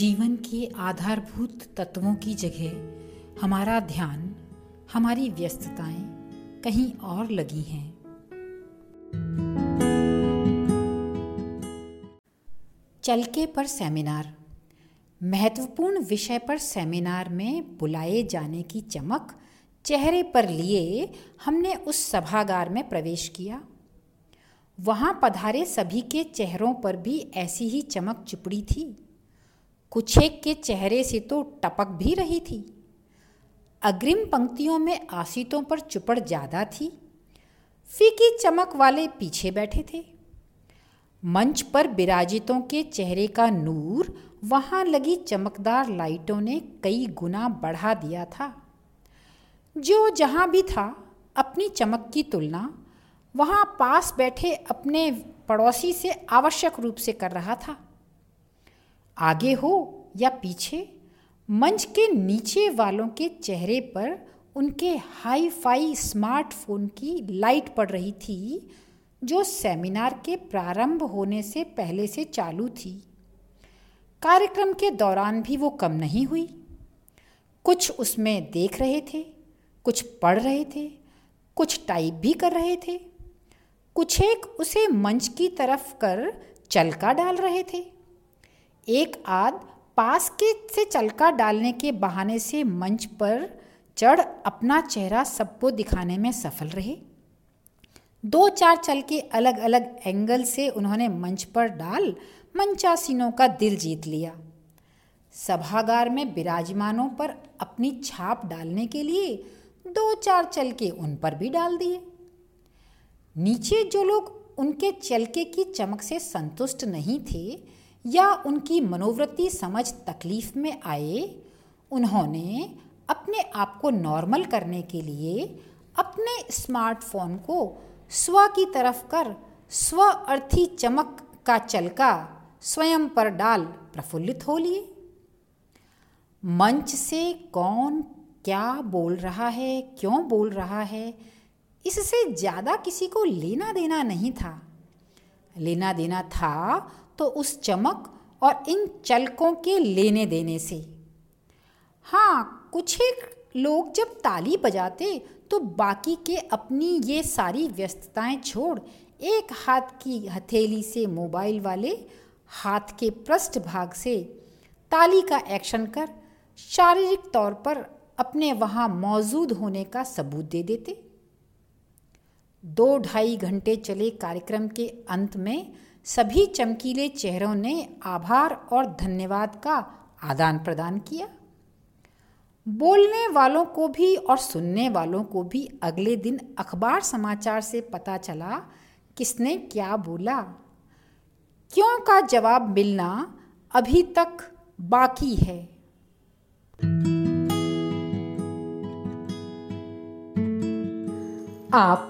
जीवन के आधारभूत तत्वों की जगह हमारा ध्यान, हमारी व्यस्तताएँ कहीं और लगी हैं। चलके पर सेमिनार। महत्वपूर्ण विषय पर सेमिनार में बुलाए जाने की चमक चेहरे पर लिए हमने उस सभागार में प्रवेश किया। वहाँ पधारे सभी के चेहरों पर भी ऐसी ही चमक चिपड़ी थी। कुछ एक के चेहरे से तो टपक भी रही थी। अग्रिम पंक्तियों में आसीतों पर चुपड़ ज़्यादा थी। फीकी चमक वाले पीछे बैठे थे। मंच पर विराजितों के चेहरे का नूर, वहाँ लगी चमकदार लाइटों ने कई गुना बढ़ा दिया था। जो जहाँ भी था, अपनी चमक की तुलना, वहाँ पास बैठे अपने पड़ोसी से आवश्यक रूप से कर रहा था। आगे हो या पीछे, मंच के नीचे वालों के चेहरे पर उनके हाई फाई स्मार्टफ़ोन की लाइट पड़ रही थी, जो सेमिनार के प्रारंभ होने से पहले से चालू थी। कार्यक्रम के दौरान भी वो कम नहीं हुई। कुछ उसमें देख रहे थे, कुछ पढ़ रहे थे, कुछ टाइप भी कर रहे थे। कुछ एक उसे मंच की तरफ़ कर चलका डाल रहे थे। एक आध पास के से चलका डालने के बहाने से मंच पर चढ़ अपना चेहरा सबको दिखाने में सफल रहे। दो चार चल के अलग अलग एंगल से उन्होंने मंच पर डाल मंचासीनों का दिल जीत लिया। सभागार में विराजमानों पर अपनी छाप डालने के लिए दो चार चल के उन पर भी डाल दिए। नीचे जो लोग उनके चलके की चमक से संतुष्ट नहीं थे या उनकी मनोवृत्ति समझ तकलीफ़ में आए, उन्होंने अपने आप को नॉर्मल करने के लिए अपने स्मार्टफ़ोन को स्व की तरफ़ कर स्व अर्थी चमक का चलका स्वयं पर डाल प्रफुल्लित हो लिए। मंच से कौन क्या बोल रहा है, क्यों बोल रहा है, इससे ज़्यादा किसी को लेना देना नहीं था। लेना देना था तो उस चमक और इन चलकों के लेने देने से। हाँ कुछ एक लोग जब ताली बजाते तो बाकी के अपनी ये सारी व्यस्तताएँ छोड़ एक हाथ की हथेली से मोबाइल वाले हाथ के पृष्ठ भाग से ताली का एक्शन कर शारीरिक तौर पर अपने वहाँ मौजूद होने का सबूत दे देते। दो ढाई घंटे चले कार्यक्रम के अंत में सभी चमकीले चेहरों ने आभार और धन्यवाद का आदान प्रदान किया। बोलने वालों को भी और सुनने वालों को भी अगले दिन अखबार समाचार से पता चला, किसने क्या बोला। क्यों का जवाब मिलना अभी तक बाकी है। आप